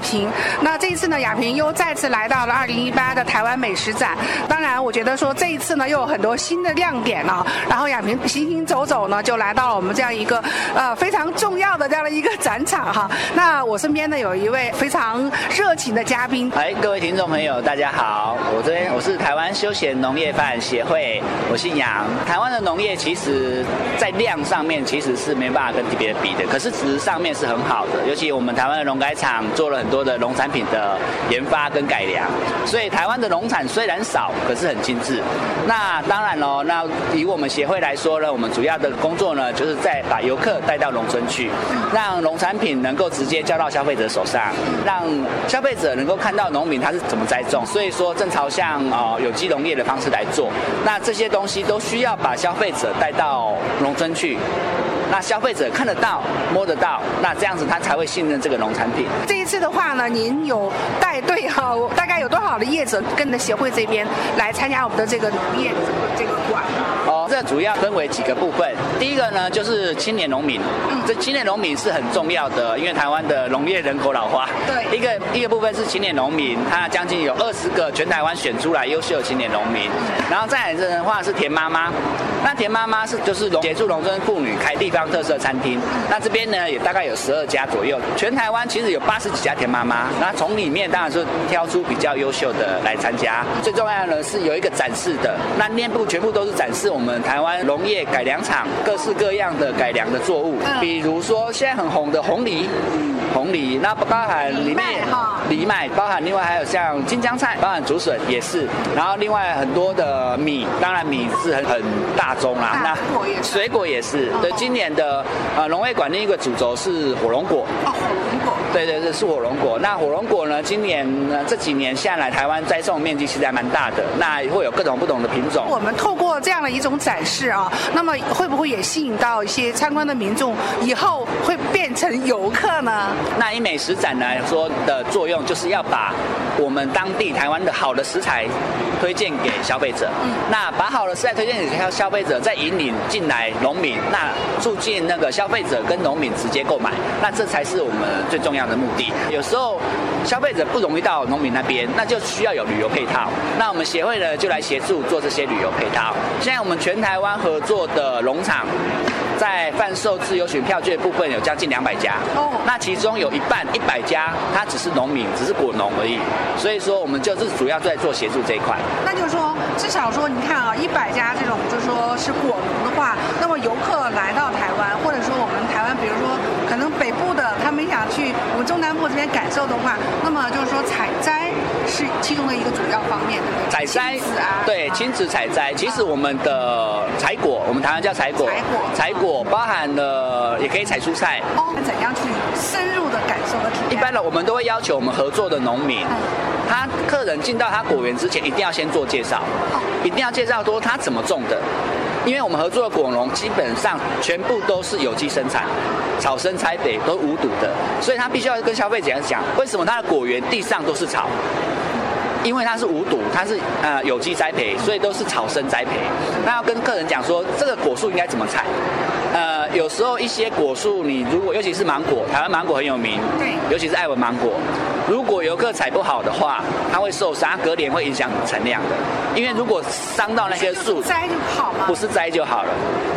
平。那这一次呢，亚平又再次来到了二零一八的台湾美食展。当然，我觉得说这一次呢，又有很多新的亮点了。然后亚平行行走走呢，就来到了我们这样一个呃非常重要的这样的一个展场哈。那我身边呢有一位非常热情的嘉宾。哎，各位听众朋友，大家好，我这边我是台湾休闲农业发展协会，我姓杨。台湾的农业其实在量上面其实是没办法跟别人比的，可是质上面是很好的。尤其我们台湾的农改厂做了很多的农产品的研发跟改良，所以台湾的农产虽然少，可是很精致。那当然喽，那以我们协会来说呢，我们主要的工作呢，就是在把游客带到农村去，让农产品能够直接交到消费者手上，让消费者能够看到农民他是怎么栽种。所以说，正朝向呃有机农业的方式来做。那这些东西都需要把消费者带到农村去。那消费者看得到、摸得到，那这样子他才会信任这个农产品。这一次的话呢，您有带队哈，大概有多少的业者跟你的协会这边来参加我们的这个农业这个馆？哦，这主要分为几个部分。第一个呢，就是青年农民。嗯，这青年农民是很重要的，因为台湾的农业人口老化。对。一个一个部分是青年农民，他将近有二十个全台湾选出来优秀的青年农民。然后再来的话是田妈妈，那田妈妈是就是协助农村妇女开地方特色餐厅。那这边呢也大概有十二家左右，全台湾其实有八十几家田妈妈。那从里面当然是挑出比较优秀的来参加。最重要的呢是有一个展示的，那面部全部都是展示。我们台湾农业改良场各式各样的改良的作物，比如说现在很红的红梨，红梨，那包含里面藜麦，包含另外还有像金江菜，包含竹笋也是，然后另外很多的米，当然米是很很大宗啦。那水果也是，对，今年的呃农业馆另一个主轴是火龙果。哦，火龙果。对对对，是火龙果。那火龙果呢，今年呢这几年下来，台湾栽种面积其实还蛮大的，那会有各种不同的品种。我们透过这样的一种展示啊，那么会不会也吸引到一些参观的民众，以后会变成游客呢？那以美食展来说的作用，就是要把我们当地台湾的好的食材推荐给消费者。嗯。那把好的食材推荐给消消费者，再引领进来农民，那促进那个消费者跟农民直接购买，那这才是我们最重要的目的。有时候消费者不容易到农民那边，那就需要有旅游配套。那我们协会呢，就来协助做这些旅游配套。现在我们全台湾合作的农场，在贩售自由选票券部分有将近两百家。哦。那其中有一半一百家，它只是农民，只是果农而已。所以说，我们就是主要在做协助这一块。那就是说，至少说，你看啊，一百家这种，就说是果农的话，那么游客来到台湾，或者说我们台湾，比如说可能北部的，他们想去我们中南部这边感受的话，那么就是说采摘是其中的一个主要方面。采摘啊，对，亲子采摘。其实我们的采果，我们台湾叫采果。采果。采果包含了也可以采蔬菜。哦。怎样去深入的感受和体验？一般的，我们都会要求我们合作的农民，他客人进到他果园之前，一定要先做介绍，一定要介绍说他怎么种的。因为我们合作的果农基本上全部都是有机生产，草生栽培都无毒的，所以他必须要跟消费者讲，为什么他的果园地上都是草？因为它是无毒，它是呃有机栽培，所以都是草生栽培。那要跟客人讲说，这个果树应该怎么采？呃，有时候一些果树，你如果尤其是芒果，台湾芒果很有名，对，尤其是爱文芒果。如果游客采不好的话，它会受伤，隔年会影响产量的。因为如果伤到那些树，摘就好吗？不是摘就好了。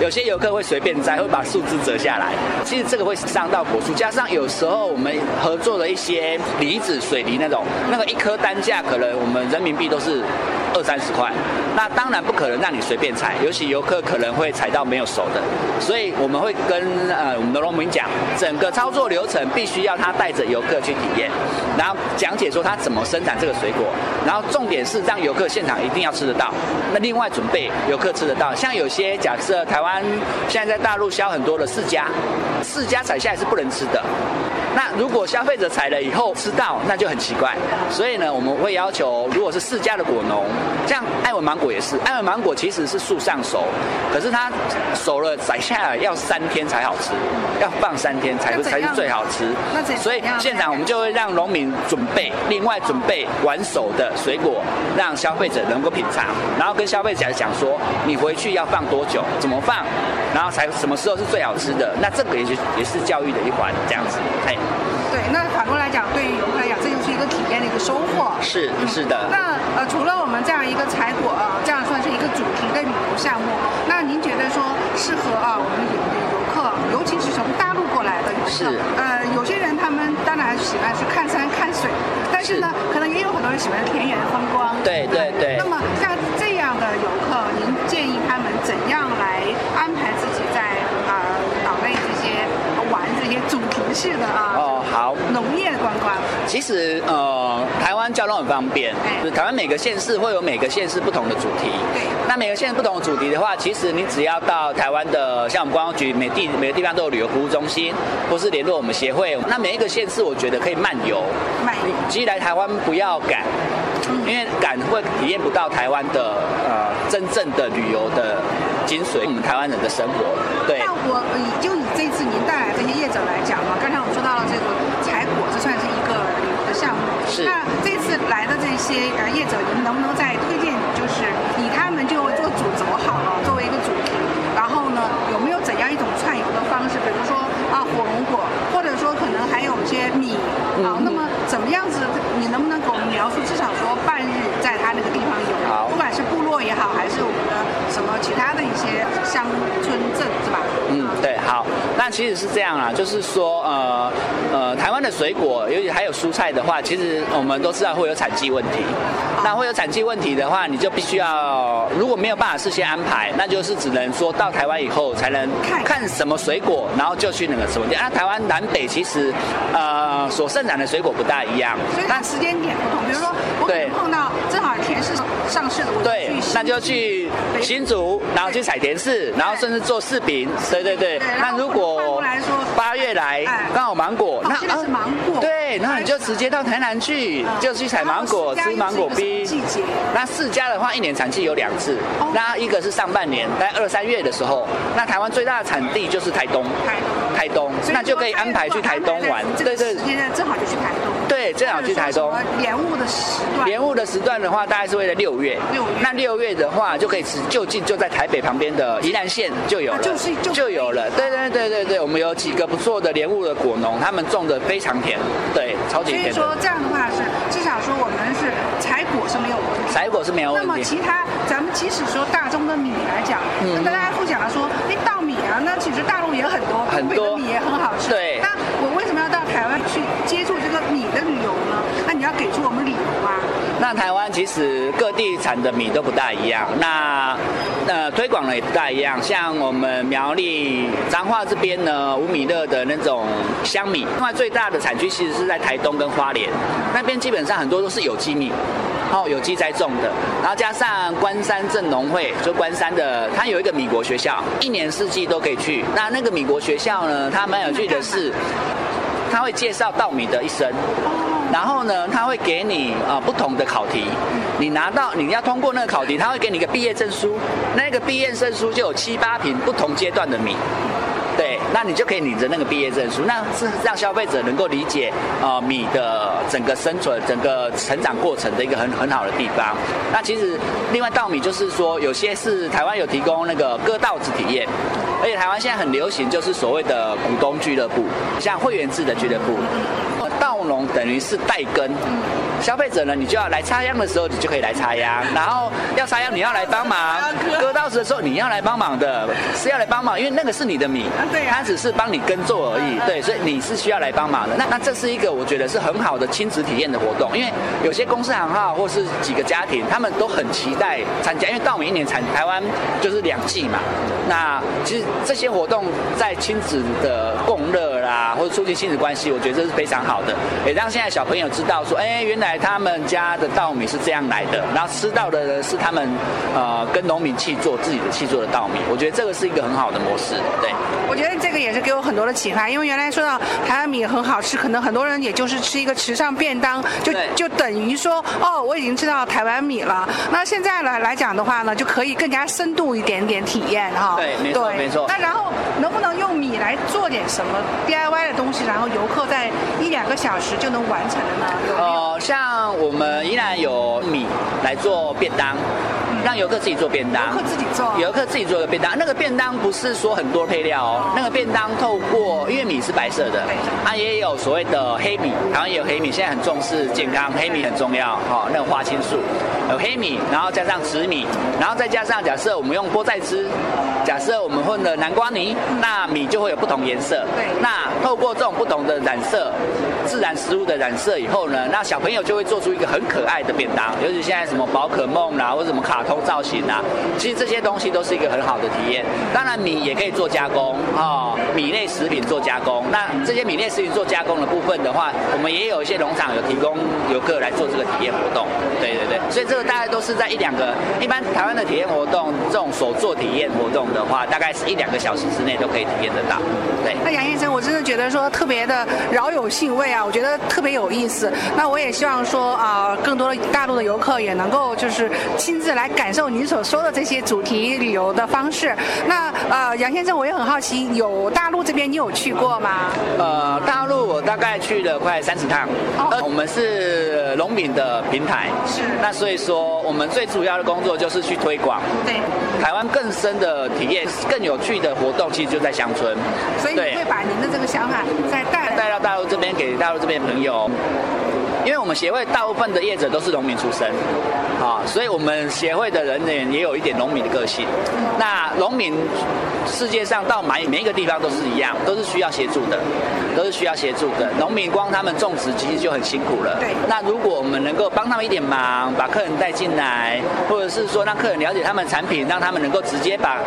有些游客会随便摘，会把树枝折下来。其实这个会伤到果树，加上有时候我们合作的一些梨子、水梨那种，那个一颗单价可能我们人民币都是二三十块。那当然不可能让你随便采，尤其游客可能会采到没有熟的。所以我们会跟呃我们的农民讲，整个操作流程必须要他带着游客去体验。然后讲解说他怎么生产这个水果，然后重点是让游客现场一定要吃得到。那另外准备游客吃得到，像有些假设台湾现在在大陆销很多的世家，世家采下来是不能吃的。那如果消费者采了以后吃到，那就很奇怪。所以呢，我们会要求，如果是世家的果农，像爱文芒果也是，爱文芒果其实是树上熟，可是它熟了摘下来要三天才好吃，要放三天才才是最好吃。所以现场我们就会让农民准备，另外准备完熟的水果，让消费者能够品尝，然后跟消费者讲说，你回去要放多久，怎么放，然后才什么时候是最好吃的。那这个也是也是教育的一环，这样子，哎。对，那反过来讲。对于游客来讲，这就是一个体验的一个收获。是是的。那呃，除了我们这样一个采果啊，这样算是一个主题的旅游项目，那您觉得说适合啊我们游的游客，尤其是从大陆过来的游客，呃，有些人他们当然喜欢去看山看水，但是呢，可能也有很多人喜欢田园风光。对对对。那么像这样的游客，您建议他们怎样来安排自己在啊岛内这些玩这些主题式的啊？其实呃，台湾交通很方便，就是台湾每个县市会有每个县市不同的主题。对。那每个县市不同的主题的话，其实你只要到台湾的，像我们观光局每地每个地方都有旅游服务中心，或是联络我们协会。那每一个县市，我觉得可以漫游。漫游。其实来台湾不要赶，因为赶会体验不到台湾的呃真正的旅游的精髓，我们台湾人的生活。对。那我以就以这次您带来这些业者来讲嘛，刚才我们说到了这个采果，这算是一个项目。是。那这次来的这些呃业者，您能不能再推荐，就是以他们就做主轴好了，作为一个主题，然后呢，有没有怎样一种串游的方式？比如说啊火龙果，或者说可能还有一些米啊，那么怎么样子？你能不能给我们描述，至少说半日在他那个地方游，不管是部落也好，还是我们的什么其他的一些乡村镇，是吧？嗯，对，好。那其实是这样啊，就是说呃呃，台湾的水果，尤其还有蔬菜的话，其实我们都知道会有产季问题。那会有产季问题的话，你就必须要如果没有办法事先安排，那就是只能说到台湾以后才能看什么水果，然后就去那个什么地。那台湾南北其实呃所盛产的水果不大一样，所以它时间点不同。比如说我碰到田市上市的，我对，那就去新竹，然后去彩田市，然后甚至做柿饼。对对对。那如果八月来刚好芒果，那是芒果。对，那你就直接到台南去，就去采芒果，吃芒果冰。季节。那四家的话，一年产季有两次。那一个是上半年，在二三月的时候，那台湾最大的产地就是台东。台东。台东，那就可以安排去台东玩。对对。现在正好就去台东。对，正好去台东。延误的时段。延误的时段的话，大概是为了六月。六月。那六月的话，就可以吃就近就在台北旁边的宜兰县就有了。就是就就有了。对对对对对，我们有几个不错的莲雾的果农，他们种的非常甜，对，超级甜。所以说这样的话是至少说我们是采果是没有问题。采果是没有问题。那么其他咱们即使说大宗的米来讲，嗯，那大家不讲了说，哎，稻米啊，那其实大陆也很多，很多米也很好吃。对。那我为什么要到台湾去接触这个米的旅游呢？那你要给出我们理由啊。那台湾其实各地产的米都不大一样，那呃推广的也不大一样。像我们苗栗彰化这边呢，五米乐的那种香米，另外最大的产区其实是在台东跟花莲，那边基本上很多都是有机米，哦有机栽种的，然后加上关山镇农会，就关山的，它有一个米国学校，一年四季都可以去。那那个米国学校呢，它蛮有趣的是，它会介绍稻米的一生。然后呢，他会给你啊不同的考题，你拿到你要通过那个考题，他会给你一个毕业证书，那个毕业证书就有七八瓶不同阶段的米，那你就可以领着那个毕业证书，那是让消费者能够理解啊米的整个生存、整个成长过程的一个很很好的地方。那其实另外稻米就是说，有些是台湾有提供那个割稻子体验，而且台湾现在很流行就是所谓的股东俱乐部，像会员制的俱乐部。稻农等于是代耕，消费者呢，你就要来插秧的时候，你就可以来插秧，然后要插秧你要来帮忙，割稻子的时候你要来帮忙的，是要来帮忙，因为那个是你的米，他只是帮你耕作而已，对，所以你是需要来帮忙的。那那这是一个我觉得是很好的亲子体验的活动，因为有些公司行号或是几个家庭，他们都很期待参加，因为稻米一年产台湾就是两季嘛。那其实这些活动在亲子的共乐啦，或者促进亲子关系，我觉得这是非常好的。也让现在小朋友知道说，哎，原来他们家的稻米是这样来的，然后吃到的是他们呃跟农民去做自己的去做的稻米。我觉得这个是一个很好的模式，对。我觉得这个也是给我很多的启发，因为原来说到台湾米很好吃，可能很多人也就是吃一个时尚便当，就就等于说哦，我已经知道台湾米了。那现在来来讲的话呢，就可以更加深度一点点体验哈。对，没错，没错。那然后能不能用米来做点什么 DIY 的东西，然后游客在一两个小时就能完成的呢？呃，像我们依然有米来做便当，让游客自己做便当，游客自己做，游客自己做的便当。那个便当不是说很多配料哦，那个便当透过因为米是白色的，它也有所谓的黑米，台湾也有黑米，现在很重视健康，黑米很重要哈，那个花青素有黑米，然后加上紫米，然后再加上假设我们用菠菜汁，假设我们混了南瓜泥，那米就会有不同颜色。对，那透过这种不同的染色，自然食物的染色以后呢，那小朋友就会做出一个很可爱的便当，尤其现在什么宝可梦啦，或者什么卡通造型啊，其实这些东西都是一个很好的体验。当然米也可以做加工啊，米类食品做加工。那这些米类食品做加工的部分的话，我们也有一些农场有提供游客来做这个体验活动。对对对，所以这个大概都是在一两个，一般台湾的体验活动，这种手做体验活动的话，大概是一两个小时之内都可以体验得到。对。那杨先生，我真的觉得说特别的饶有兴味啊，我觉得特别有意思。那我也希望说啊，更多的大陆的游客也能够就是亲自来感受您所说的这些主题旅游的方式。那呃，杨先生，我也很好奇，有大陆这边你有去过吗？呃，大陆我大概去了快三十趟。哦。我们是龙敏的平台。是。那所以说，我们最主要的工作就是去推广。对。台湾更深的体验、更有趣的活动，其实就在乡村。所以你会把您的这个想法再带带到大陆这边，给大陆这边朋友。因为我们协会大部分的业者都是农民出身，啊，所以我们协会的人员也有一点农民的个性。那农民世界上到每每一个地方都是一样，都是需要协助的，都是需要协助的。农民光他们种植其实就很辛苦了。对。那如果我们能够帮他们一点忙，把客人带进来，或者是说让客人了解他们产品，让他们能够直接把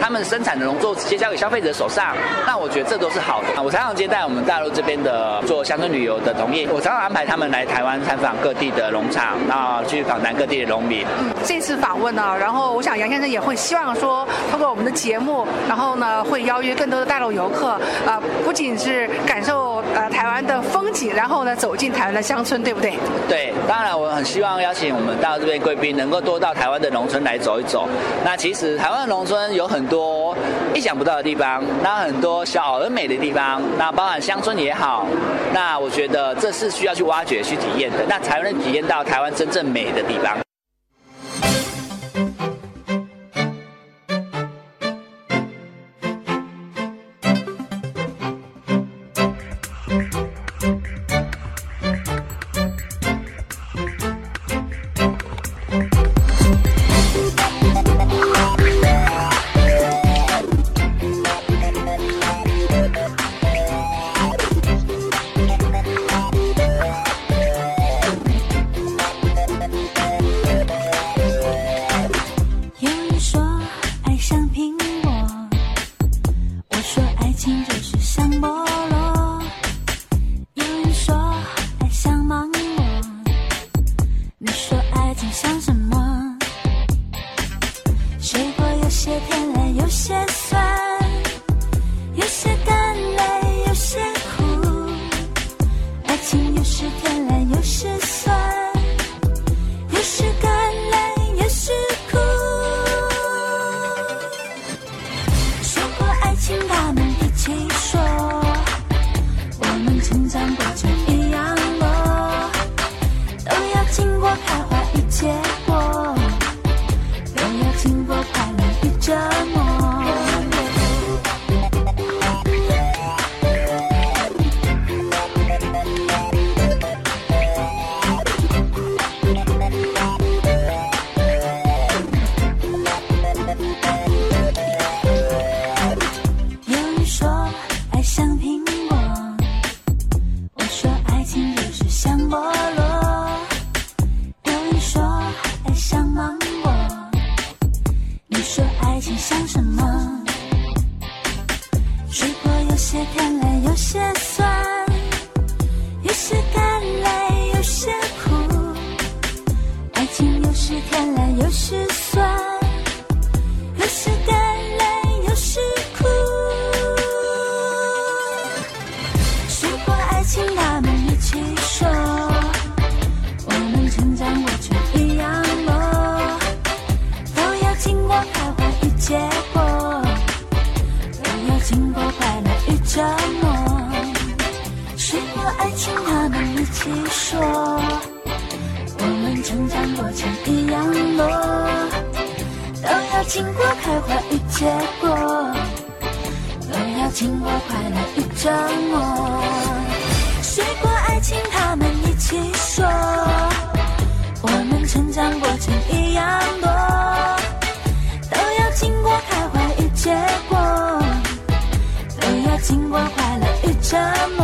他们生产的农作直接交给消费者手上，那我觉得这都是好的。我常常接待我们大陆这边的做乡村旅游的同业，我常常安排他们来。台湾参访各地的农场，那去访谈各地的农民。嗯，这次访问呢，然后我想杨先生也会希望说，通过我们的节目，然后呢会邀约更多的大陆游客，啊，不仅是感受呃台湾的风景，然后呢走进台湾的乡村，对不对？对，当然我很希望邀请我们大陆这边贵宾能够多到台湾的农村来走一走。那其实台湾的农村有很多意想不到的地方，那很多小而美的地方，那包含乡村也好，那我觉得这是需要去挖掘去。体验的，那才能体验到台湾真正美的地方。成长过程一样多都要经过开花与结果都要经过快乐与折磨学过爱情他们一起说我们成长过程一样多都要经过开花与结果都要经过快乐与折磨。